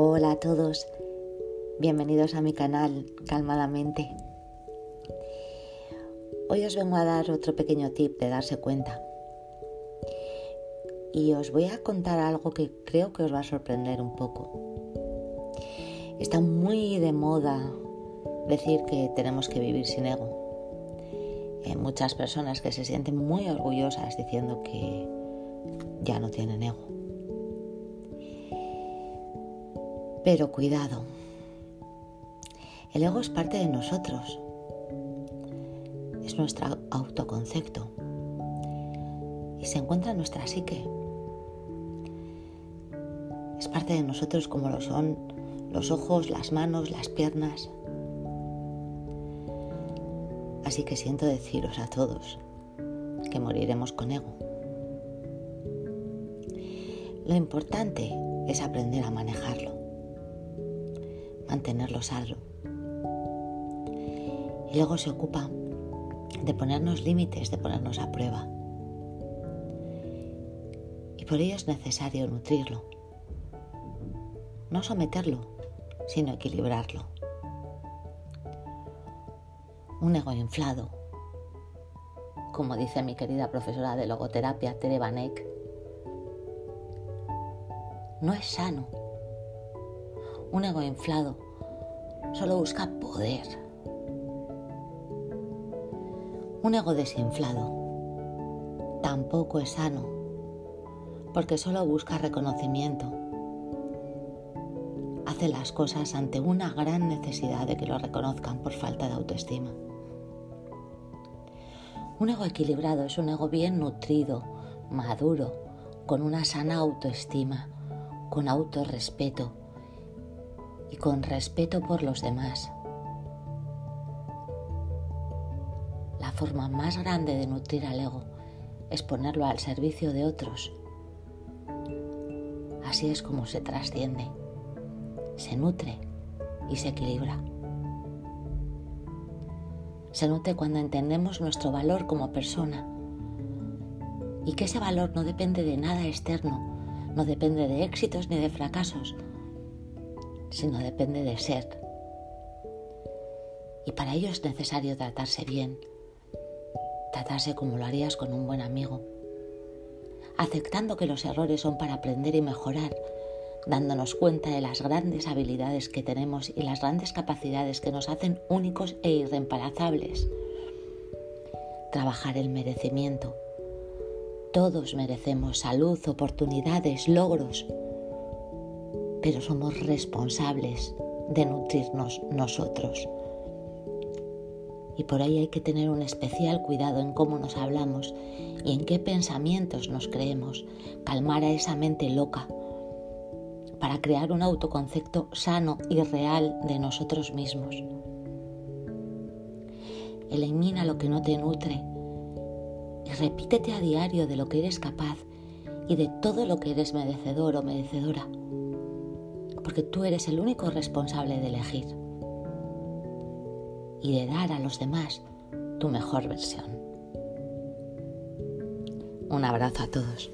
Hola a todos, bienvenidos a mi canal Calmadamente. Hoy os vengo a dar otro pequeño tip de darse cuenta. Y os voy a contar algo que creo que os va a sorprender un poco. Está muy de moda decir que tenemos que vivir sin ego. Hay muchas personas que se sienten muy orgullosas diciendo que ya no tienen ego. Pero cuidado, el ego es parte de nosotros, es nuestro autoconcepto y se encuentra en nuestra psique. Es parte de nosotros como lo son los ojos, las manos, las piernas. Así que siento deciros a todos que moriremos con ego. Lo importante es aprender a manejarlo mantenerlo salvo. Y luego se ocupa de ponernos límites, de ponernos a prueba. Y por ello es necesario nutrirlo. No someterlo, sino equilibrarlo. Un ego inflado, como dice mi querida profesora de logoterapia Tere Vanek, no es sano un ego inflado solo busca poder. Un ego desinflado tampoco es sano porque solo busca reconocimiento. Hace las cosas ante una gran necesidad de que lo reconozcan por falta de autoestima. Un ego equilibrado es un ego bien nutrido, maduro, con una sana autoestima, con autorrespeto, y con respeto por los demás. La forma más grande de nutrir al ego es ponerlo al servicio de otros. Así es como se trasciende, se nutre y se equilibra. Se nutre cuando entendemos nuestro valor como persona y que ese valor no depende de nada externo, no depende de éxitos ni de fracasos, sino depende de ser. Y para ello es necesario tratarse bien, tratarse como lo harías con un buen amigo, aceptando que los errores son para aprender y mejorar, dándonos cuenta de las grandes habilidades que tenemos y las grandes capacidades que nos hacen únicos e irreemplazables. Trabajar el merecimiento. Todos merecemos salud, oportunidades, logros, pero somos responsables de nutrirnos nosotros. Y por ahí hay que tener un especial cuidado en cómo nos hablamos y en qué pensamientos nos creemos, calmar a esa mente loca para crear un autoconcepto sano y real de nosotros mismos. Elimina lo que no te nutre y repítete a diario de lo que eres capaz y de todo lo que eres merecedor o merecedora porque tú eres el único responsable de elegir y de dar a los demás tu mejor versión. Un abrazo a todos.